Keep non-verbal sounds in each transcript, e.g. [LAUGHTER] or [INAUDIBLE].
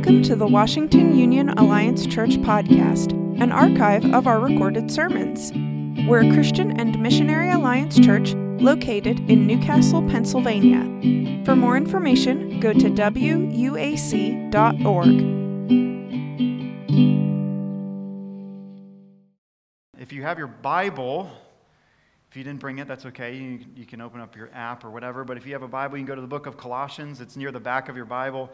Welcome to the Washington Union Alliance Church podcast, an archive of our recorded sermons. We're a Christian and Missionary Alliance church located in New Castle, Pennsylvania. For more information, go to wuac.org. If you have your Bible, if you didn't bring it, that's okay. You, you can open up your app or whatever. But if you have a Bible, you can go to the book of Colossians. It's near the back of your Bible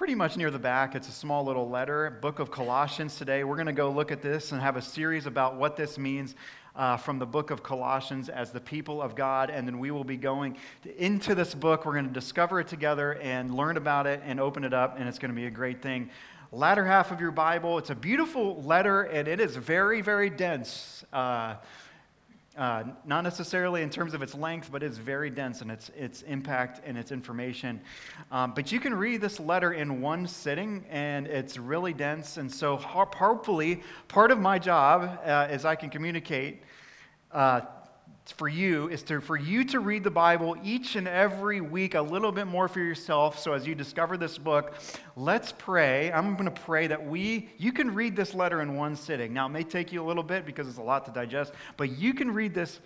pretty much near the back. It's a small little letter, book of Colossians today. We're going to go look at this and have a series about what this means uh, from the book of Colossians as the people of God. And then we will be going into this book. We're going to discover it together and learn about it and open it up, and it's going to be a great thing. Latter half of your Bible, it's a beautiful letter, and it is very, very dense. Uh, uh, not necessarily in terms of its length, but it's very dense in its, its impact and its information. Um, but you can read this letter in one sitting, and it's really dense. And so, hopefully, part of my job uh, is I can communicate uh, for you is to, for you to read the Bible each and every week a little bit more for yourself. So as you discover this book, let's pray. I'm going to pray that we, you can read this letter in one sitting. Now, it may take you a little bit because it's a lot to digest, but you can read this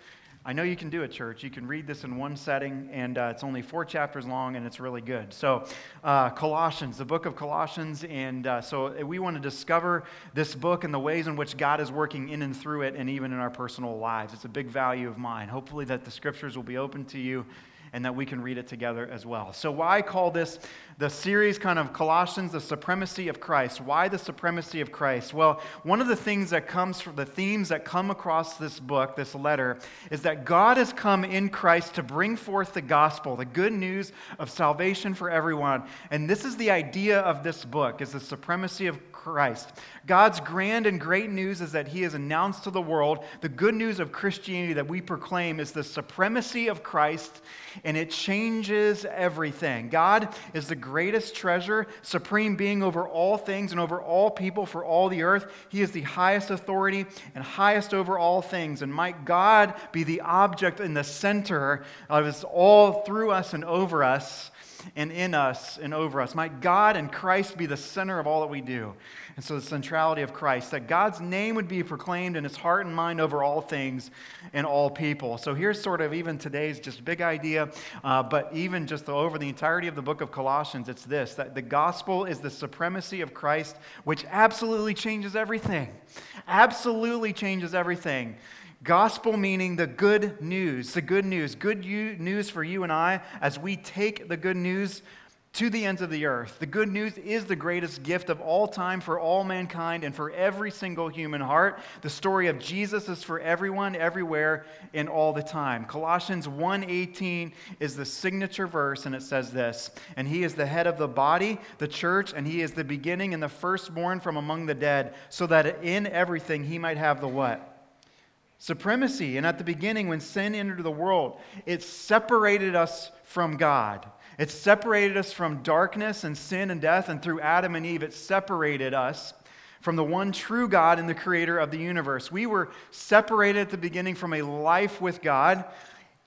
I know you can do it, church. You can read this in one setting, and uh, it's only four chapters long, and it's really good. So, uh, Colossians, the book of Colossians, and uh, so we want to discover this book and the ways in which God is working in and through it, and even in our personal lives. It's a big value of mine. Hopefully, that the scriptures will be open to you and that we can read it together as well. So, why call this the series kind of Colossians, the supremacy of Christ? Why the supremacy of Christ? Well, one of the things that comes from the themes that come across this book, this letter, is that God has come in Christ to bring forth the gospel, the good news of salvation for everyone. And this is the idea of this book, is the supremacy of Christ. God's grand and great news is that He has announced to the world the good news of Christianity that we proclaim is the supremacy of Christ, and it changes everything. God is the greatest treasure, supreme being over all things and over all people for all the earth. He is the highest authority and highest over all things. And might God be the object in the center of us all through us and over us and in us and over us. Might God and Christ be the center of all that we do. And so, the centrality of Christ, that God's name would be proclaimed in his heart and mind over all things and all people. So, here's sort of even today's just big idea, uh, but even just over the entirety of the book of Colossians, it's this that the gospel is the supremacy of Christ, which absolutely changes everything. Absolutely changes everything. Gospel meaning the good news, the good news, good news for you and I as we take the good news to the ends of the earth. The good news is the greatest gift of all time for all mankind and for every single human heart. The story of Jesus is for everyone, everywhere, and all the time. Colossians 1:18 is the signature verse and it says this, "And he is the head of the body, the church, and he is the beginning and the firstborn from among the dead, so that in everything he might have the what? Supremacy. And at the beginning, when sin entered the world, it separated us from God. It separated us from darkness and sin and death. And through Adam and Eve, it separated us from the one true God and the creator of the universe. We were separated at the beginning from a life with God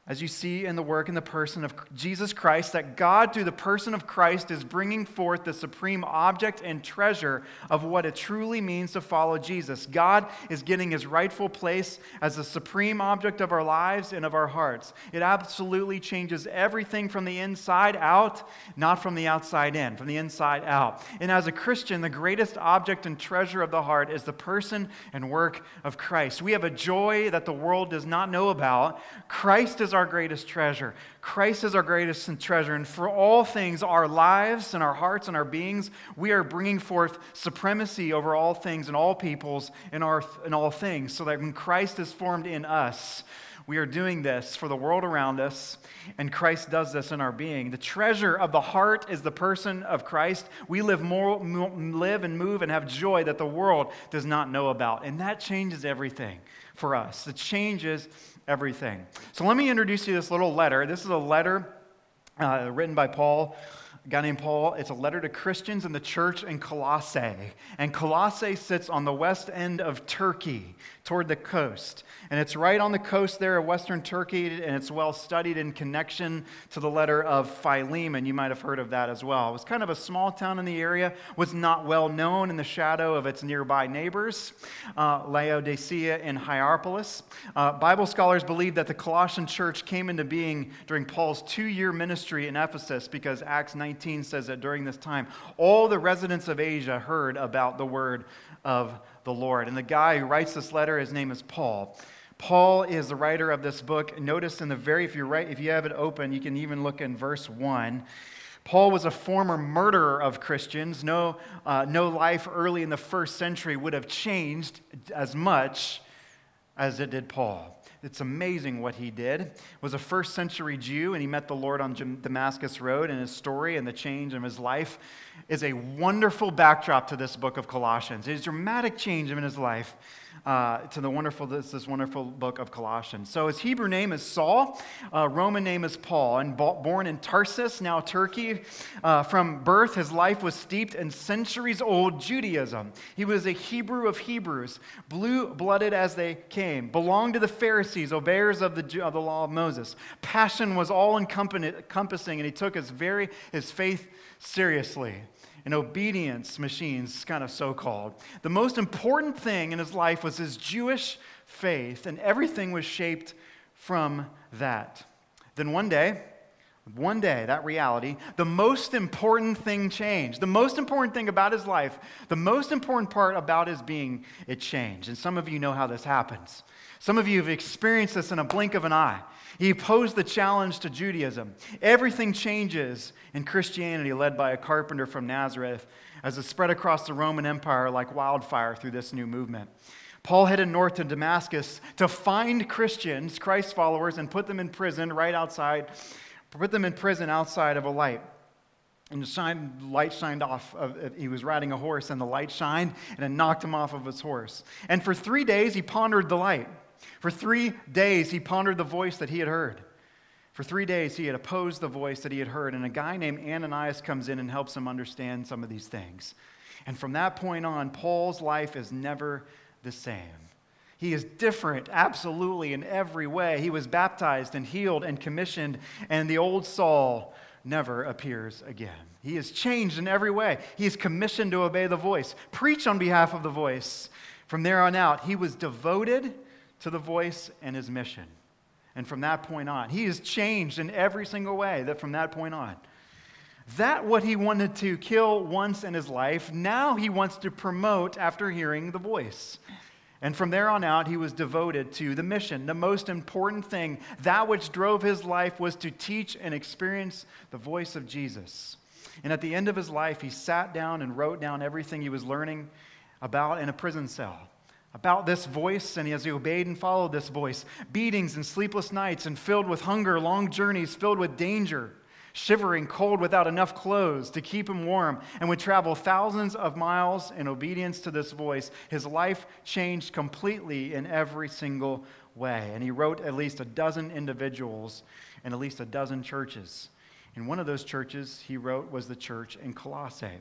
as you see in the work in the person of Jesus Christ, that God, through the person of Christ, is bringing forth the supreme object and treasure of what it truly means to follow Jesus. God is getting his rightful place as the supreme object of our lives and of our hearts. It absolutely changes everything from the inside out, not from the outside in, from the inside out. And as a Christian, the greatest object and treasure of the heart is the person and work of Christ. We have a joy that the world does not know about. Christ is our our greatest treasure. Christ is our greatest treasure. And for all things, our lives and our hearts and our beings, we are bringing forth supremacy over all things and all peoples and, our, and all things, so that when Christ is formed in us, we are doing this for the world around us, and Christ does this in our being. The treasure of the heart is the person of Christ. We live, more, live and move and have joy that the world does not know about. And that changes everything for us. It changes everything. So let me introduce you to this little letter. This is a letter uh, written by Paul a guy named Paul. It's a letter to Christians in the church in Colossae. And Colossae sits on the west end of Turkey. Toward the coast. And it's right on the coast there of western Turkey, and it's well studied in connection to the letter of Philemon. You might have heard of that as well. It was kind of a small town in the area, was not well known in the shadow of its nearby neighbors, uh, Laodicea and Hierapolis. Uh, Bible scholars believe that the Colossian church came into being during Paul's two year ministry in Ephesus because Acts 19 says that during this time, all the residents of Asia heard about the word of the Lord. And the guy who writes this letter, his name is Paul. Paul is the writer of this book. Notice in the very, if you write, if you have it open, you can even look in verse 1. Paul was a former murderer of Christians. No, uh, no life early in the first century would have changed as much as it did Paul. It's amazing what he did. Was a first century Jew, and he met the Lord on Damascus Road, and his story and the change of his life is a wonderful backdrop to this book of Colossians. It's a dramatic change in his life uh, to the wonderful this, this wonderful book of Colossians. So his Hebrew name is Saul, uh, Roman name is Paul, and born in Tarsus, now Turkey. Uh, from birth, his life was steeped in centuries-old Judaism. He was a Hebrew of Hebrews, blue-blooded as they came, belonged to the Pharisees, obeyers of the, of the law of Moses. Passion was all encompassing, and he took his very his faith seriously and obedience machines, kind of so called. The most important thing in his life was his Jewish faith, and everything was shaped from that. Then one day, one day, that reality, the most important thing changed. The most important thing about his life, the most important part about his being, it changed. And some of you know how this happens. Some of you have experienced this in a blink of an eye. He posed the challenge to Judaism. Everything changes in Christianity, led by a carpenter from Nazareth, as it spread across the Roman Empire like wildfire through this new movement. Paul headed north to Damascus to find Christians, Christ followers, and put them in prison right outside, put them in prison outside of a light. And the shine, light shined off. Of, he was riding a horse, and the light shined, and it knocked him off of his horse. And for three days, he pondered the light. For three days, he pondered the voice that he had heard. For three days, he had opposed the voice that he had heard, and a guy named Ananias comes in and helps him understand some of these things. And from that point on, Paul's life is never the same. He is different, absolutely, in every way. He was baptized and healed and commissioned, and the old Saul never appears again. He is changed in every way. He is commissioned to obey the voice, preach on behalf of the voice. From there on out, he was devoted to the voice and his mission. And from that point on, he is changed in every single way that from that point on. That what he wanted to kill once in his life, now he wants to promote after hearing the voice. And from there on out, he was devoted to the mission. The most important thing, that which drove his life, was to teach and experience the voice of Jesus. And at the end of his life, he sat down and wrote down everything he was learning about in a prison cell about this voice, and as he obeyed and followed this voice, beatings and sleepless nights, and filled with hunger, long journeys filled with danger, shivering, cold without enough clothes to keep him warm, and would travel thousands of miles in obedience to this voice. His life changed completely in every single way. And he wrote at least a dozen individuals and at least a dozen churches. And one of those churches he wrote was the church in Colossae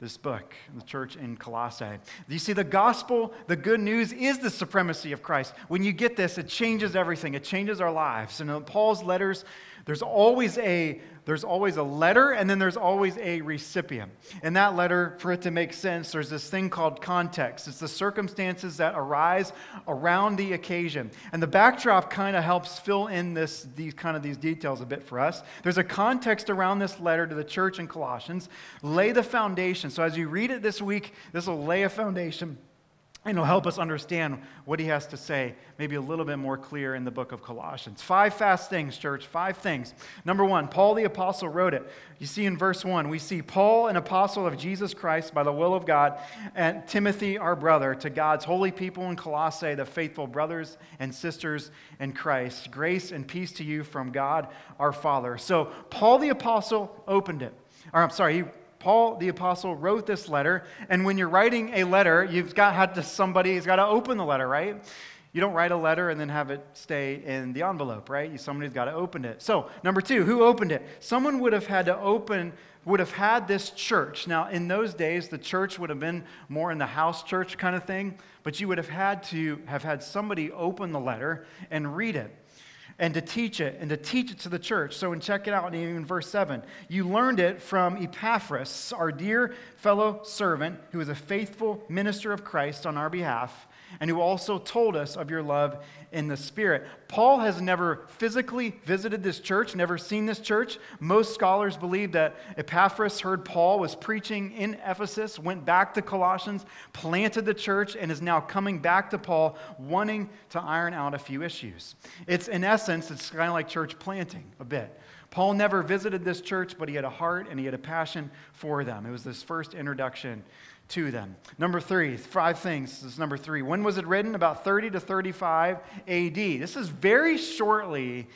this book, the church in Colossae. You see, the gospel, the good news is the supremacy of Christ. When you get this, it changes everything, it changes our lives. And in Paul's letters, there's always a there's always a letter and then there's always a recipient. And that letter, for it to make sense, there's this thing called context. It's the circumstances that arise around the occasion. And the backdrop kind of helps fill in this, these kind of these details a bit for us. There's a context around this letter to the church in Colossians. Lay the foundation. So as you read it this week, this will lay a foundation and it'll help us understand what he has to say, maybe a little bit more clear in the book of Colossians. Five fast things, church. Five things. Number one, Paul the Apostle wrote it. You see in verse one, we see Paul, an apostle of Jesus Christ by the will of God, and Timothy, our brother, to God's holy people in Colossae, the faithful brothers and sisters in Christ. Grace and peace to you from God our Father. So, Paul the Apostle opened it. Or, I'm sorry, he Paul the apostle wrote this letter, and when you're writing a letter, you've got had to somebody has got to open the letter, right? You don't write a letter and then have it stay in the envelope, right? Somebody's got to open it. So, number two, who opened it? Someone would have had to open, would have had this church. Now, in those days, the church would have been more in the house church kind of thing, but you would have had to have had somebody open the letter and read it and to teach it and to teach it to the church. So, and check it out in verse 7. You learned it from Epaphras, our dear fellow servant, who is a faithful minister of Christ on our behalf and who also told us of your love in the Spirit. Paul has never physically visited this church, never seen this church. Most scholars believe that Epaphras heard Paul was preaching in Ephesus, went back to Colossians, planted the church, and is now coming back to Paul, wanting to iron out a few issues. It's, in essence, it's kind of like church planting a bit. Paul never visited this church, but he had a heart and he had a passion for them. It was this first introduction to them. Number three, five things. This is number three. When was it written? About 30 to 35 AD. This is very shortly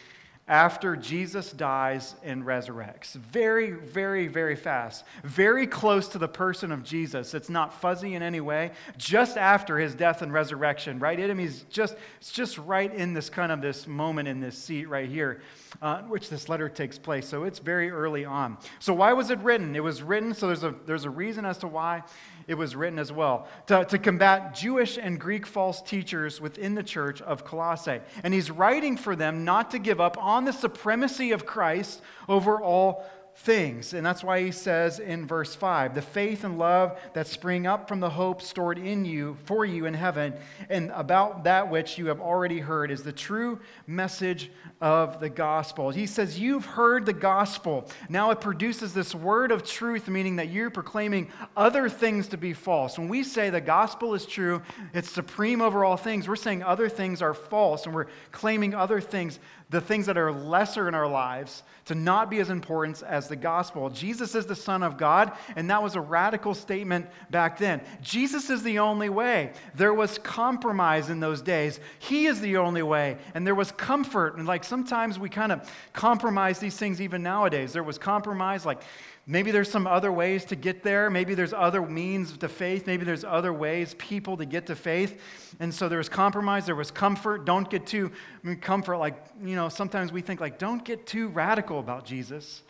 after Jesus dies and resurrects. Very, very, very fast. Very close to the person of Jesus. It's not fuzzy in any way. Just after his death and resurrection, right? It, I mean, it's just, it's just right in this kind of this moment in this seat right here, uh, which this letter takes place. So it's very early on. So why was it written? It was written, so there's a, there's a reason as to why it was written as well to, to combat Jewish and Greek false teachers within the church of Colossae. And he's writing for them not to give up on the supremacy of Christ over all things. And that's why he says in verse 5 the faith and love that spring up from the hope stored in you, for you in heaven, and about that which you have already heard is the true message of the gospel. He says, You've heard the gospel. Now it produces this word of truth, meaning that you're proclaiming other things to be false. When we say the gospel is true, it's supreme over all things, we're saying other things are false, and we're claiming other things the things that are lesser in our lives to not be as important as the gospel. Jesus is the Son of God, and that was a radical statement back then. Jesus is the only way. There was compromise in those days. He is the only way, and there was comfort. And like sometimes we kind of compromise these things even nowadays. There was compromise, like Maybe there's some other ways to get there. Maybe there's other means to faith. Maybe there's other ways, people to get to faith. And so there was compromise, there was comfort. Don't get too, I mean, comfort, like, you know, sometimes we think, like, don't get too radical about Jesus.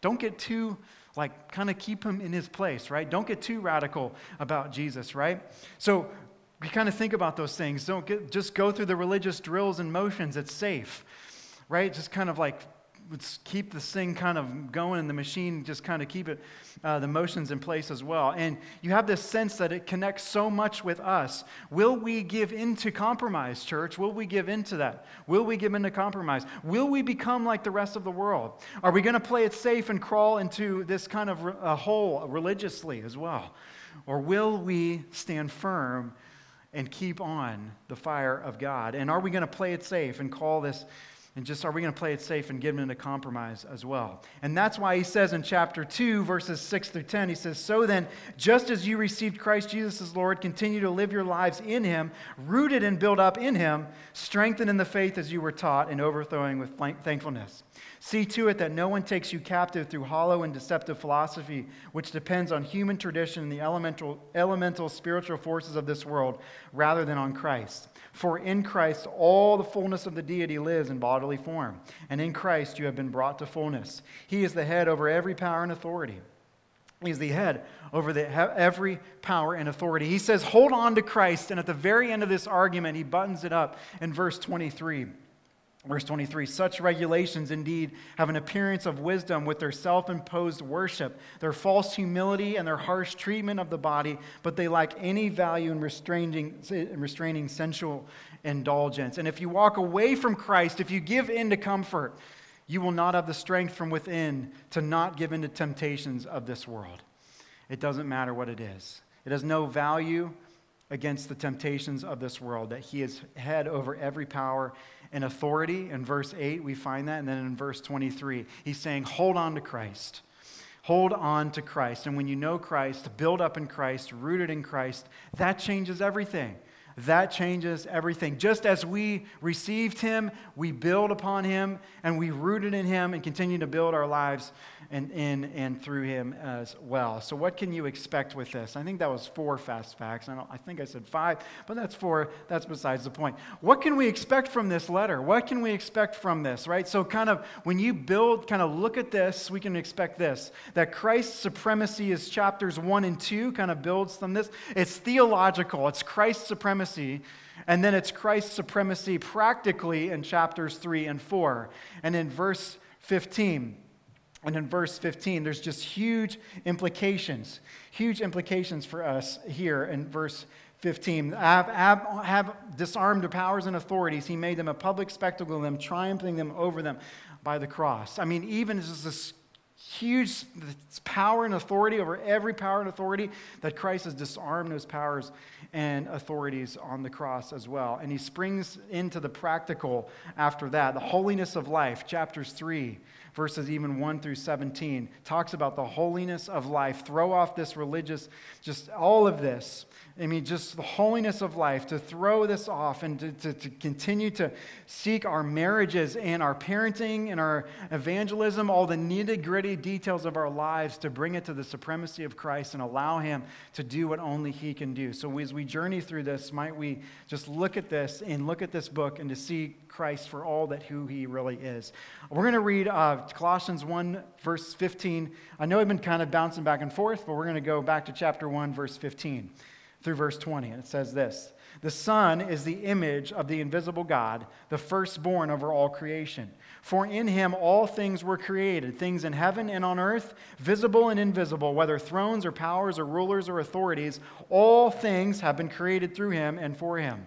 Don't get too, like, kind of keep him in his place, right? Don't get too radical about Jesus, right? So we kind of think about those things. Don't get, just go through the religious drills and motions. It's safe, right? Just kind of like let's keep this thing kind of going and the machine just kind of keep it uh, the motions in place as well. And you have this sense that it connects so much with us. Will we give into compromise church? Will we give into that? Will we give into compromise? Will we become like the rest of the world? Are we going to play it safe and crawl into this kind of a hole religiously as well? Or will we stand firm and keep on the fire of god? And are we going to play it safe and call this and just are we going to play it safe and give them into compromise as well? And that's why he says in chapter 2, verses 6 through 10, he says, So then, just as you received Christ Jesus as Lord, continue to live your lives in him, rooted and built up in him, strengthened in the faith as you were taught, and overthrowing with thankfulness. See to it that no one takes you captive through hollow and deceptive philosophy, which depends on human tradition and the elemental, elemental spiritual forces of this world, rather than on Christ. For in Christ all the fullness of the deity lives in bodily form, and in Christ you have been brought to fullness. He is the head over every power and authority. He's the head over the, every power and authority. He says, Hold on to Christ. And at the very end of this argument, he buttons it up in verse 23. Verse 23 Such regulations indeed have an appearance of wisdom with their self imposed worship, their false humility, and their harsh treatment of the body, but they lack any value in restraining, in restraining sensual indulgence. And if you walk away from Christ, if you give in to comfort, you will not have the strength from within to not give in to temptations of this world. It doesn't matter what it is, it has no value against the temptations of this world, that He is head over every power and authority. In verse 8, we find that. And then in verse 23, he's saying, Hold on to Christ. Hold on to Christ. And when you know Christ, build up in Christ, rooted in Christ, that changes everything. That changes everything. Just as we received him, we build upon him, and we rooted in him and continue to build our lives and in and through him as well. So, what can you expect with this? I think that was four fast facts. I, I, think I said five, but that's four. That's besides the point. What can we expect from this letter? What can we expect from this, right? So, kind of when you build, kind of look at this, we can expect this that Christ's supremacy is chapters one and two, kind of builds from this. It's theological, it's Christ's supremacy. And then it's Christ's supremacy practically in chapters 3 and 4. And in verse 15, and in verse 15, there's just huge implications, huge implications for us here in verse 15. Have, have, have disarmed the powers and authorities. He made them a public spectacle of them, triumphing them over them by the cross. I mean, even just this huge power and authority over every power and authority that Christ has disarmed those powers and authorities on the cross as well. And he springs into the practical after that. The holiness of life, chapters 3 verses even 1 through 17, talks about the holiness of life. Throw off this religious, just all of this. I mean, just the holiness of life, to throw this off and to, to, to, continue to seek our marriages and our parenting and our evangelism, all the nitty gritty details of our lives, to bring it to the supremacy of Christ and allow Him to do what only He can do. So, as we journey through this, might we just look at this and look at this book and to see Christ for all that who He really is. We're going to read uh, Colossians 1, verse 15. I know I've been kind of bouncing back and forth, but we're going to go back to chapter 1, verse 15 through verse 20. And it says this The Son is the image of the invisible God, the firstborn over all creation. For in him all things were created, things in heaven and on earth, visible and invisible, whether thrones or powers or rulers or authorities, all things have been created through him and for him.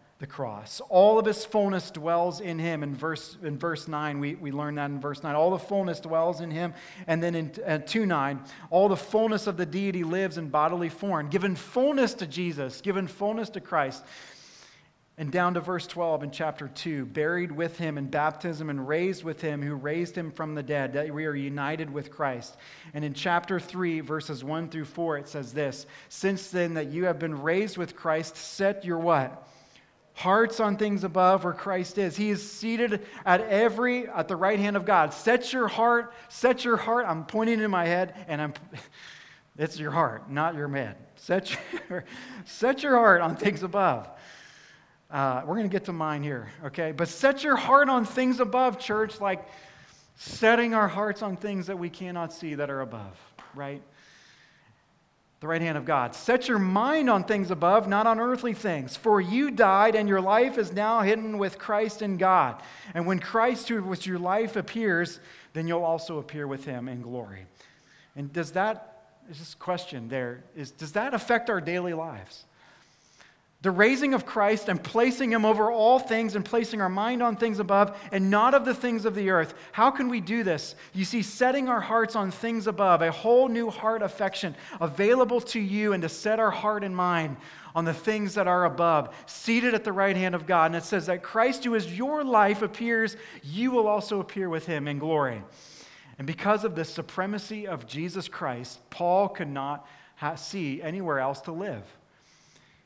the cross. All of his fullness dwells in him. In verse, in verse 9, we, we learn that in verse 9. All the fullness dwells in him. And then in uh, 2 9, all the fullness of the deity lives in bodily form. Given fullness to Jesus, given fullness to Christ. And down to verse 12 in chapter 2 buried with him in baptism and raised with him who raised him from the dead, that we are united with Christ. And in chapter 3, verses 1 through 4, it says this Since then that you have been raised with Christ, set your what? Hearts on things above where Christ is. He is seated at every at the right hand of God. Set your heart, set your heart. I'm pointing in my head, and I'm [LAUGHS] it's your heart, not your head. Set your, [LAUGHS] set your heart on things above uh, we're going to get to mine here, okay? But set your heart on things above, church, like setting our hearts on things that we cannot see that are above, right? The right hand of God. Set your mind on things above, not on earthly things. For you died, and your life is now hidden with Christ in God. And when Christ, who with your life, appears, then you'll also appear with him in glory. And does that, this question there, is does that affect our daily lives? The raising of Christ and placing him over all things and placing our mind on things above and not of the things of the earth. How can we do this? You see, setting our hearts on things above, a whole new heart affection available to you, and to set our heart and mind on the things that are above, seated at the right hand of God. And it says that Christ, who is your life, appears, you will also appear with him in glory. And because of the supremacy of Jesus Christ, Paul could not see anywhere else to live.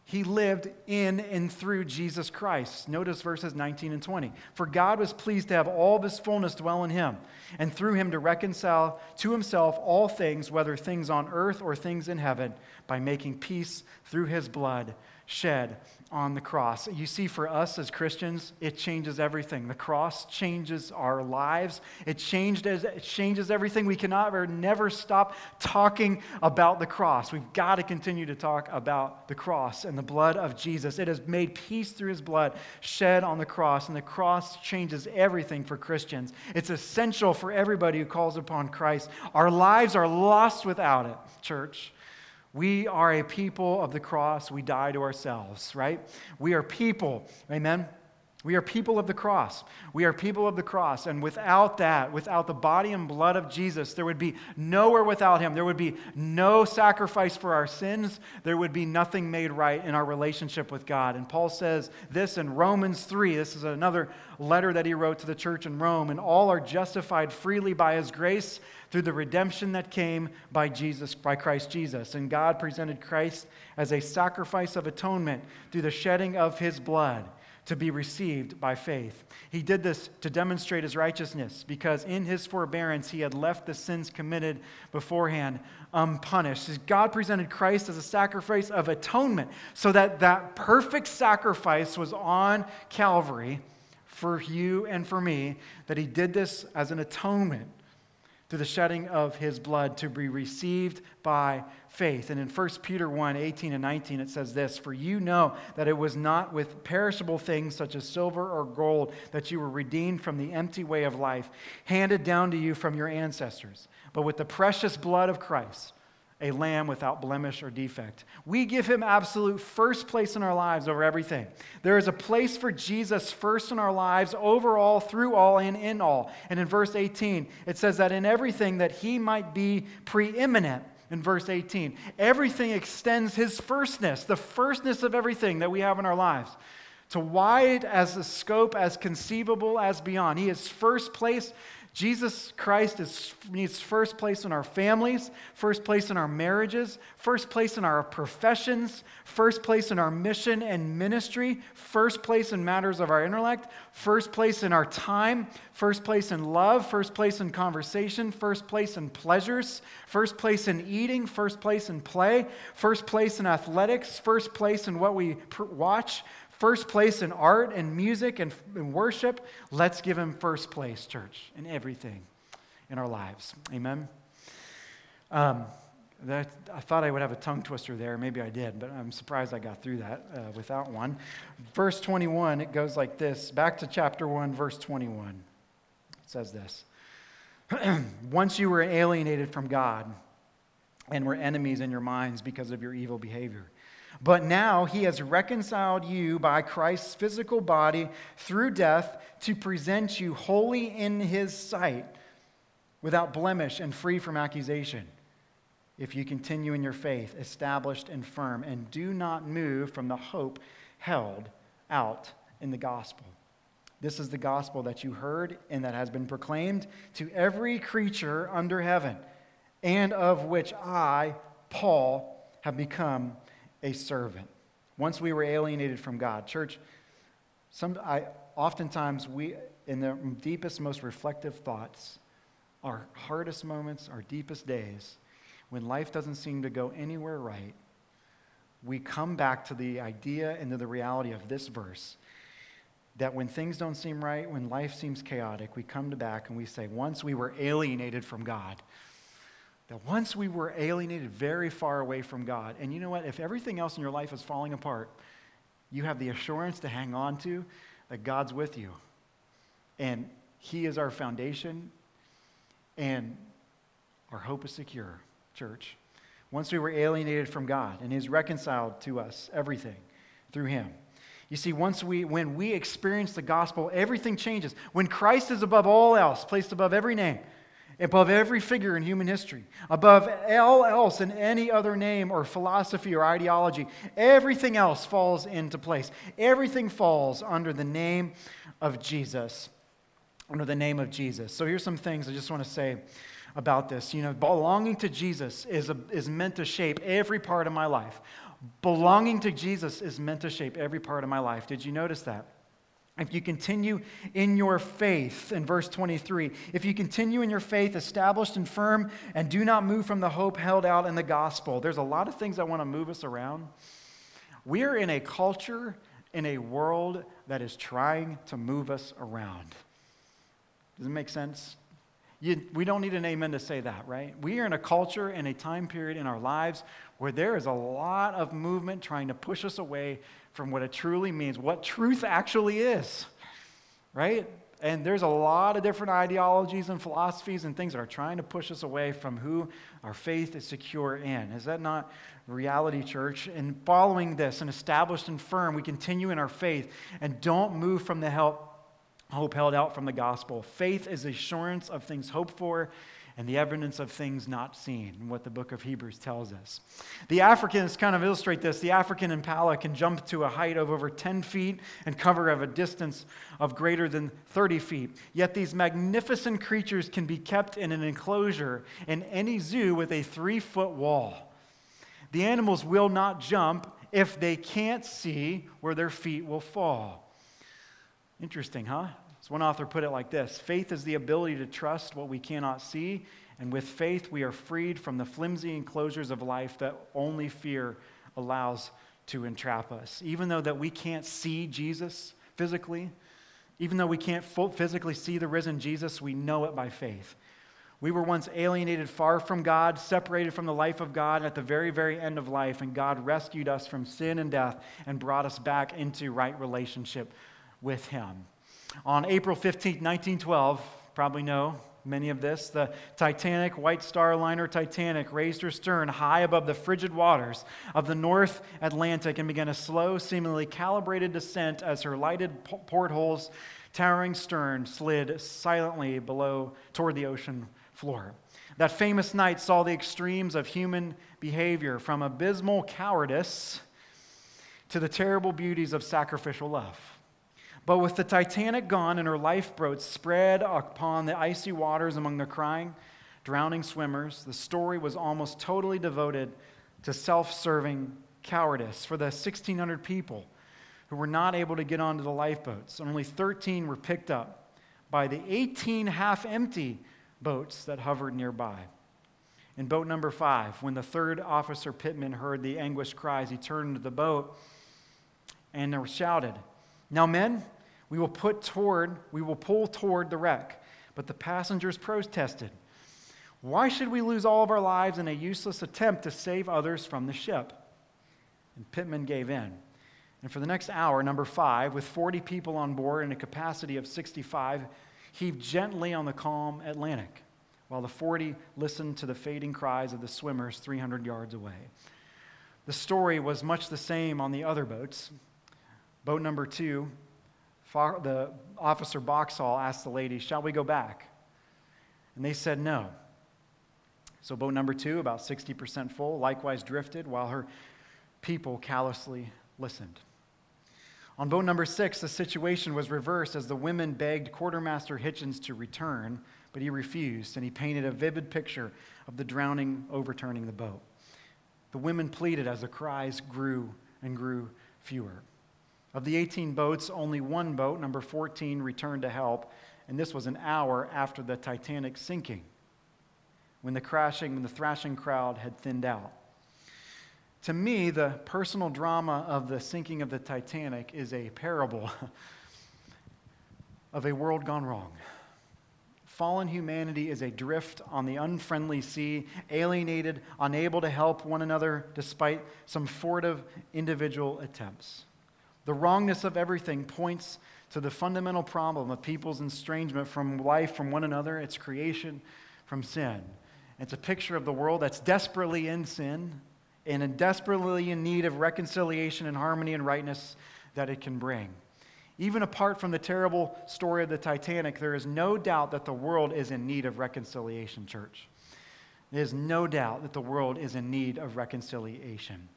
He lived in and through Jesus Christ. Notice verses 19 and 20. For God was pleased to have all of his fullness dwell in him, and through him to reconcile to himself all things, whether things on earth or things in heaven, by making peace through his blood shed on the cross. You see, for us as Christians, it changes everything. The cross changes our lives. It, changed as, it changes everything. We cannot or never stop talking about the cross. We've got to continue to talk about the cross and the blood of Jesus. It has made peace through his blood shed on the cross, and the cross changes everything for Christians. It's essential for everybody who calls upon Christ. Our lives are lost without it, church. We are a people of the cross. We die to ourselves, right? We are people, amen? We are people of the cross. We are people of the cross. And without that, without the body and blood of Jesus, there would be nowhere without him. There would be no sacrifice for our sins. There would be nothing made right in our relationship with God. And Paul says this in Romans 3. This is another letter that he wrote to the church in Rome. And all are justified freely by his grace through the redemption that came by Jesus, by Christ Jesus. And God presented Christ as a sacrifice of atonement through the shedding of his blood to be received by faith. He did this to demonstrate his righteousness because in his forbearance he had left the sins committed beforehand unpunished. God presented Christ as a sacrifice of atonement so that that perfect sacrifice was on Calvary for you and for me, that he did this as an atonement through the shedding of his blood to be received by faith. And in 1 Peter 1 18 and 19, it says this For you know that it was not with perishable things such as silver or gold that you were redeemed from the empty way of life handed down to you from your ancestors, but with the precious blood of Christ a lamb without blemish or defect. We give him absolute first place in our lives over everything. There is a place for Jesus first in our lives, over all, through all, and in all. And in verse 18, it says that in everything that he might be preeminent. In verse 18, everything extends his firstness, the firstness of everything that we have in our lives to wide as a scope as conceivable as beyond. He is first place Jesus Christ is, needs first place in our families, first place in our marriages, first place in our professions, first place in our mission and ministry, first place in matters of our intellect, first place in our time, first place in love, first place in conversation, first place in pleasures, first place in eating, first place in play, first place in athletics, first place in what we watch, first place in art and music and, and worship, let's give him first place, church, in everything in our lives. Amen. Um, that, I thought I would have a tongue twister there. Maybe I did, but I'm surprised I got through that uh, without one. Verse 21, it goes like this. Back to chapter 1, verse 21. It says this [CLEARS THROAT] Once you were alienated from God and were enemies in your minds because of your evil behavior. But now he has reconciled you by Christ's physical body through death to present you holy in his sight, without blemish and free from accusation. If you continue in your faith, established and firm, and do not move from the hope held out in the gospel. This is the gospel that you heard and that has been proclaimed to every creature under heaven, and of which I, Paul, have become a servant. Once we were alienated from God. Church, some, I, oftentimes we, in the deepest, most reflective thoughts, our hardest moments, our deepest days, when life doesn't seem to go anywhere right, we come back to the idea and to the reality of this verse that when things don't seem right, when life seems chaotic, we come to back and we say, once we were alienated from God, that once we were alienated very far away from God, and you know what? If everything else in your life is falling apart, you have the assurance to hang on to that God's with you. And He is our foundation, and our hope is secure, church. Once we were alienated from God, and He's reconciled to us everything through Him. You see, once we, when we experience the gospel, everything changes. When Christ is above all else, placed above every name, above every figure in human history, above all else in any other name or philosophy or ideology. Everything else falls into place. Everything falls under the name of Jesus. Under the name of Jesus. So here's some things I just want to say about this. You know, belonging to Jesus is, a, is meant to shape every part of my life. Belonging to Jesus is meant to shape every part of my life. Did you notice that? If you continue in your faith, in verse 23, if you continue in your faith, established and firm, and do not move from the hope held out in the gospel, there's a lot of things that want to move us around. We are in a culture, in a world that is trying to move us around. Does it make sense? You, we don't need an amen to say that, right? We are in a culture and a time period in our lives where there is a lot of movement trying to push us away from what it truly means, what truth actually is, right? And there's a lot of different ideologies and philosophies and things that are trying to push us away from who our faith is secure in. Is that not reality, church? And following this and established and firm, we continue in our faith and don't move from the help, hope held out from the gospel. Faith is assurance of things hoped for and the evidence of things not seen, what the book of Hebrews tells us. The Africans kind of illustrate this. The African impala can jump to a height of over 10 feet and cover of a distance of greater than 30 feet. Yet these magnificent creatures can be kept in an enclosure in any zoo with a three foot wall. The animals will not jump if they can't see where their feet will fall. Interesting, huh? As one author put it like this faith is the ability to trust what we cannot see, and with faith, we are freed from the flimsy enclosures of life that only fear allows to entrap us. Even though that we can't see Jesus physically, even though we can't physically see the risen Jesus, we know it by faith. We were once alienated far from God, separated from the life of God at the very, very end of life, and God rescued us from sin and death and brought us back into right relationship with Him. On April 15, 1912, probably know many of this, the Titanic, White Star Liner Titanic, raised her stern high above the frigid waters of the North Atlantic and began a slow, seemingly calibrated descent as her lighted portholes, towering stern, slid silently below toward the ocean floor. That famous night saw the extremes of human behavior from abysmal cowardice to the terrible beauties of sacrificial love. But with the Titanic gone and her lifeboat spread upon the icy waters among the crying, drowning swimmers, the story was almost totally devoted to self serving cowardice for the 1,600 people who were not able to get onto the lifeboats. Only 13 were picked up by the 18 half empty boats that hovered nearby. In boat number five, when the third officer Pitman heard the anguished cries, he turned to the boat and shouted, Now, men, we will put toward, we will pull toward the wreck. But the passengers protested. Why should we lose all of our lives in a useless attempt to save others from the ship? And Pitman gave in. And for the next hour, number five, with 40 people on board and a capacity of 65, heaved gently on the calm Atlantic, while the 40 listened to the fading cries of the swimmers 300 yards away. The story was much the same on the other boats. Boat number two the officer Boxhall asked the ladies, Shall we go back? And they said no. So, boat number two, about 60% full, likewise drifted while her people callously listened. On boat number six, the situation was reversed as the women begged Quartermaster Hichens to return, but he refused, and he painted a vivid picture of the drowning overturning the boat. The women pleaded as the cries grew and grew fewer. Of the 18 boats, only one boat, number 14, returned to help, and this was an hour after the Titanic sinking, when the crashing, when the thrashing crowd had thinned out. To me, the personal drama of the sinking of the Titanic is a parable [LAUGHS] of a world gone wrong. Fallen humanity is adrift on the unfriendly sea, alienated, unable to help one another despite some furtive individual attempts. The wrongness of everything points to the fundamental problem of people's estrangement from life, from one another, its creation, from sin. It's a picture of the world that's desperately in sin and desperately in need of reconciliation and harmony and rightness that it can bring. Even apart from the terrible story of the Titanic, there is no doubt that the world is in need of reconciliation, church. There is no doubt that the world is in need of reconciliation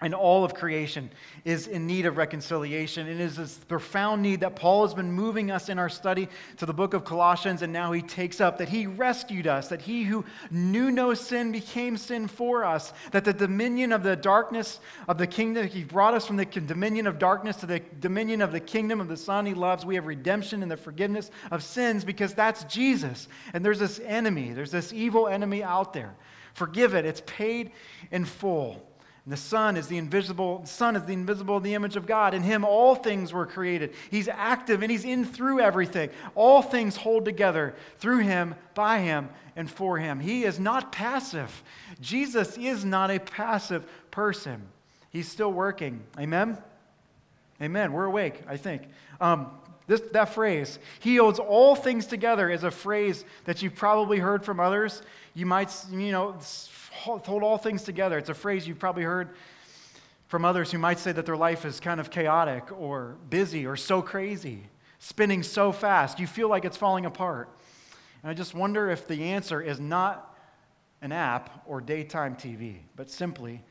and all of creation is in need of reconciliation. It is this profound need that Paul has been moving us in our study to the book of Colossians, and now he takes up that he rescued us, that he who knew no sin became sin for us, that the dominion of the darkness of the kingdom, he brought us from the dominion of darkness to the dominion of the kingdom of the Son he loves. We have redemption and the forgiveness of sins because that's Jesus. And there's this enemy, there's this evil enemy out there. Forgive it, it's paid in full. And the Son is the invisible, the Son is the invisible, the image of God. In him all things were created. He's active and he's in through everything. All things hold together through him, by him, and for him. He is not passive. Jesus is not a passive person. He's still working. Amen? Amen. We're awake, I think. Um, This, that phrase, he holds all things together, is a phrase that you've probably heard from others. You might, you know, hold all things together. It's a phrase you've probably heard from others who might say that their life is kind of chaotic or busy or so crazy, spinning so fast. You feel like it's falling apart. And I just wonder if the answer is not an app or daytime TV, but simply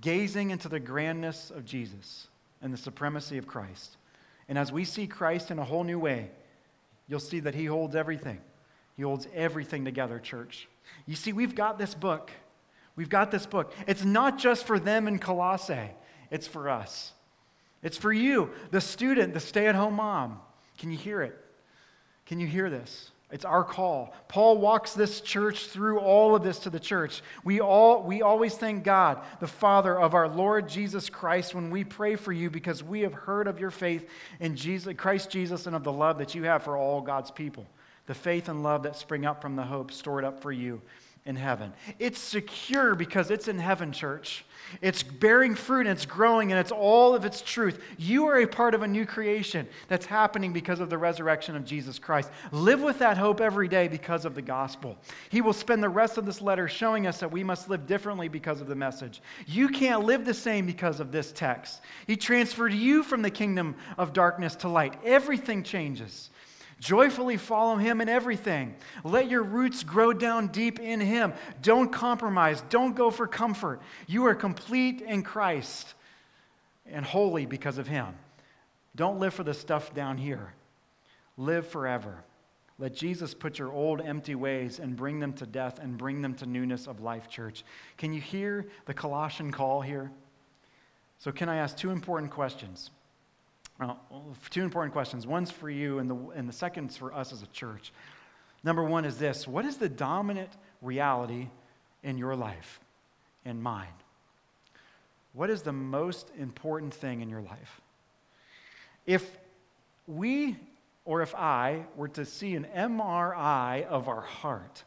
gazing into the grandness of Jesus and the supremacy of Christ. And as we see Christ in a whole new way, you'll see that He holds everything. He holds everything together, church. You see, we've got this book. We've got this book. It's not just for them in Colossae, it's for us. It's for you, the student, the stay at home mom. Can you hear it? Can you hear this? It's our call. Paul walks this church through all of this to the church. We, all, we always thank God, the Father of our Lord Jesus Christ, when we pray for you because we have heard of your faith in Jesus, Christ Jesus and of the love that you have for all God's people. The faith and love that spring up from the hope stored up for you in heaven. It's secure because it's in heaven, church. It's bearing fruit and it's growing and it's all of its truth. You are a part of a new creation that's happening because of the resurrection of Jesus Christ. Live with that hope every day because of the gospel. He will spend the rest of this letter showing us that we must live differently because of the message. You can't live the same because of this text. He transferred you from the kingdom of darkness to light. Everything changes. Joyfully follow him in everything. Let your roots grow down deep in him. Don't compromise. Don't go for comfort. You are complete in Christ and holy because of him. Don't live for the stuff down here. Live forever. Let Jesus put your old empty ways and bring them to death and bring them to newness of life, church. Can you hear the Colossian call here? So, can I ask two important questions? Two important questions. One's for you, and the, and the second's for us as a church. Number one is this What is the dominant reality in your life and mine? What is the most important thing in your life? If we, or if I, were to see an MRI of our heart,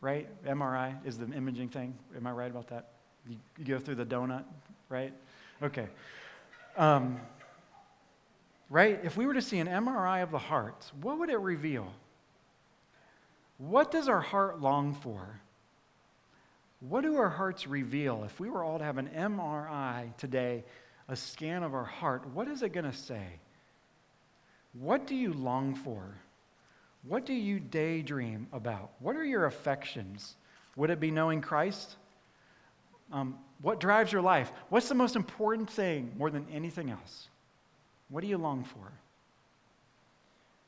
right? MRI is the imaging thing. Am I right about that? You, you go through the donut, right? Okay. Um, right? If we were to see an MRI of the heart, what would it reveal? What does our heart long for? What do our hearts reveal? If we were all to have an MRI today, a scan of our heart, what is it going to say? What do you long for? What do you daydream about? What are your affections? Would it be knowing Christ? Um, what drives your life? What's the most important thing more than anything else? What do you long for?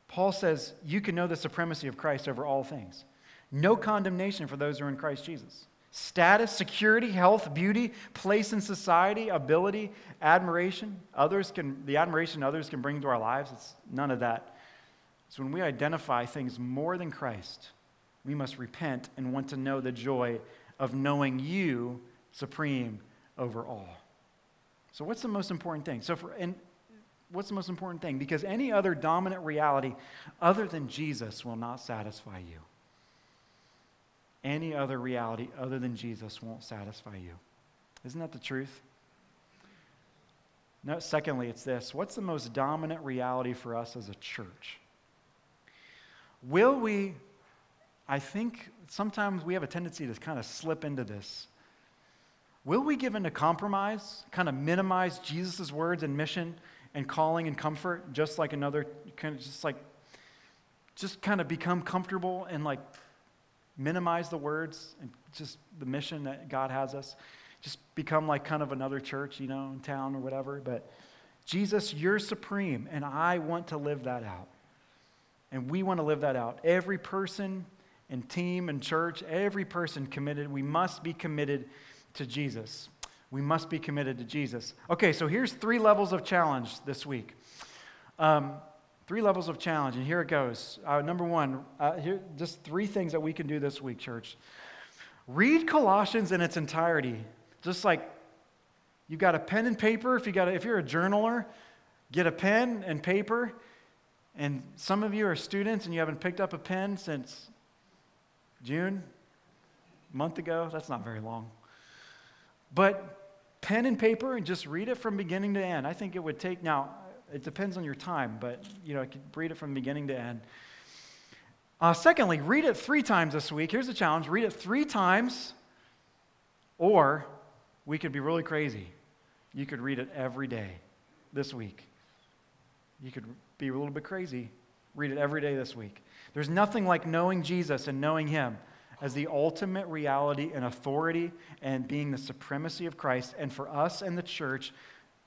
Paul says you can know the supremacy of Christ over all things. No condemnation for those who are in Christ Jesus. Status, security, health, beauty, place in society, ability, admiration. Others can, the admiration others can bring to our lives, it's none of that. So when we identify things more than Christ, we must repent and want to know the joy of knowing you supreme over all. So, what's the most important thing? So, for, and what's the most important thing? Because any other dominant reality other than Jesus will not satisfy you. Any other reality other than Jesus won't satisfy you. Isn't that the truth? No, secondly, it's this what's the most dominant reality for us as a church? Will we, I think sometimes we have a tendency to kind of slip into this. Will we give in to compromise, kind of minimize Jesus' words and mission and calling and comfort, just like another, kind of just like, just kind of become comfortable and like minimize the words and just the mission that God has us. Just become like kind of another church, you know, in town or whatever. But Jesus, you're supreme, and I want to live that out. And we want to live that out. Every person and team and church, every person committed, we must be committed to Jesus. We must be committed to Jesus. Okay, so here's three levels of challenge this week. Um, three levels of challenge, and here it goes. Uh, number one, uh, here, just three things that we can do this week, church. Read Colossians in its entirety. Just like you've got a pen and paper. If, you got a, if you're a journaler, get a pen and paper. And some of you are students and you haven't picked up a pen since June, a month ago. That's not very long. But pen and paper and just read it from beginning to end. I think it would take, now, It depends on your time, but you know, I could read it from beginning to end. Uh, secondly, read it three times this week. Here's the challenge read it three times, or we could be really crazy. You could read it every day this week. You could be a little bit crazy. Read it every day this week. There's nothing like knowing Jesus and knowing Him as the ultimate reality and authority and being the supremacy of Christ, and for us and the church,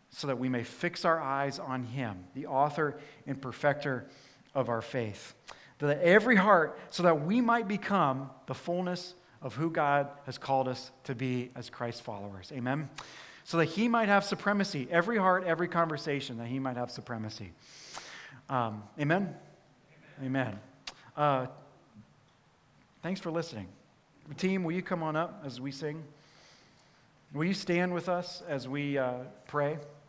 so that we may fix our eyes on Him, the author and perfecter of our faith. That every heart, so that we might become the fullness of who God has called us to be as Christ followers. Amen? So that He might have supremacy, every heart, every conversation, that He might have supremacy. Um, amen? Amen. amen. Uh, thanks for listening. Team, will you come on up as we sing? Will you stand with us as we uh, pray?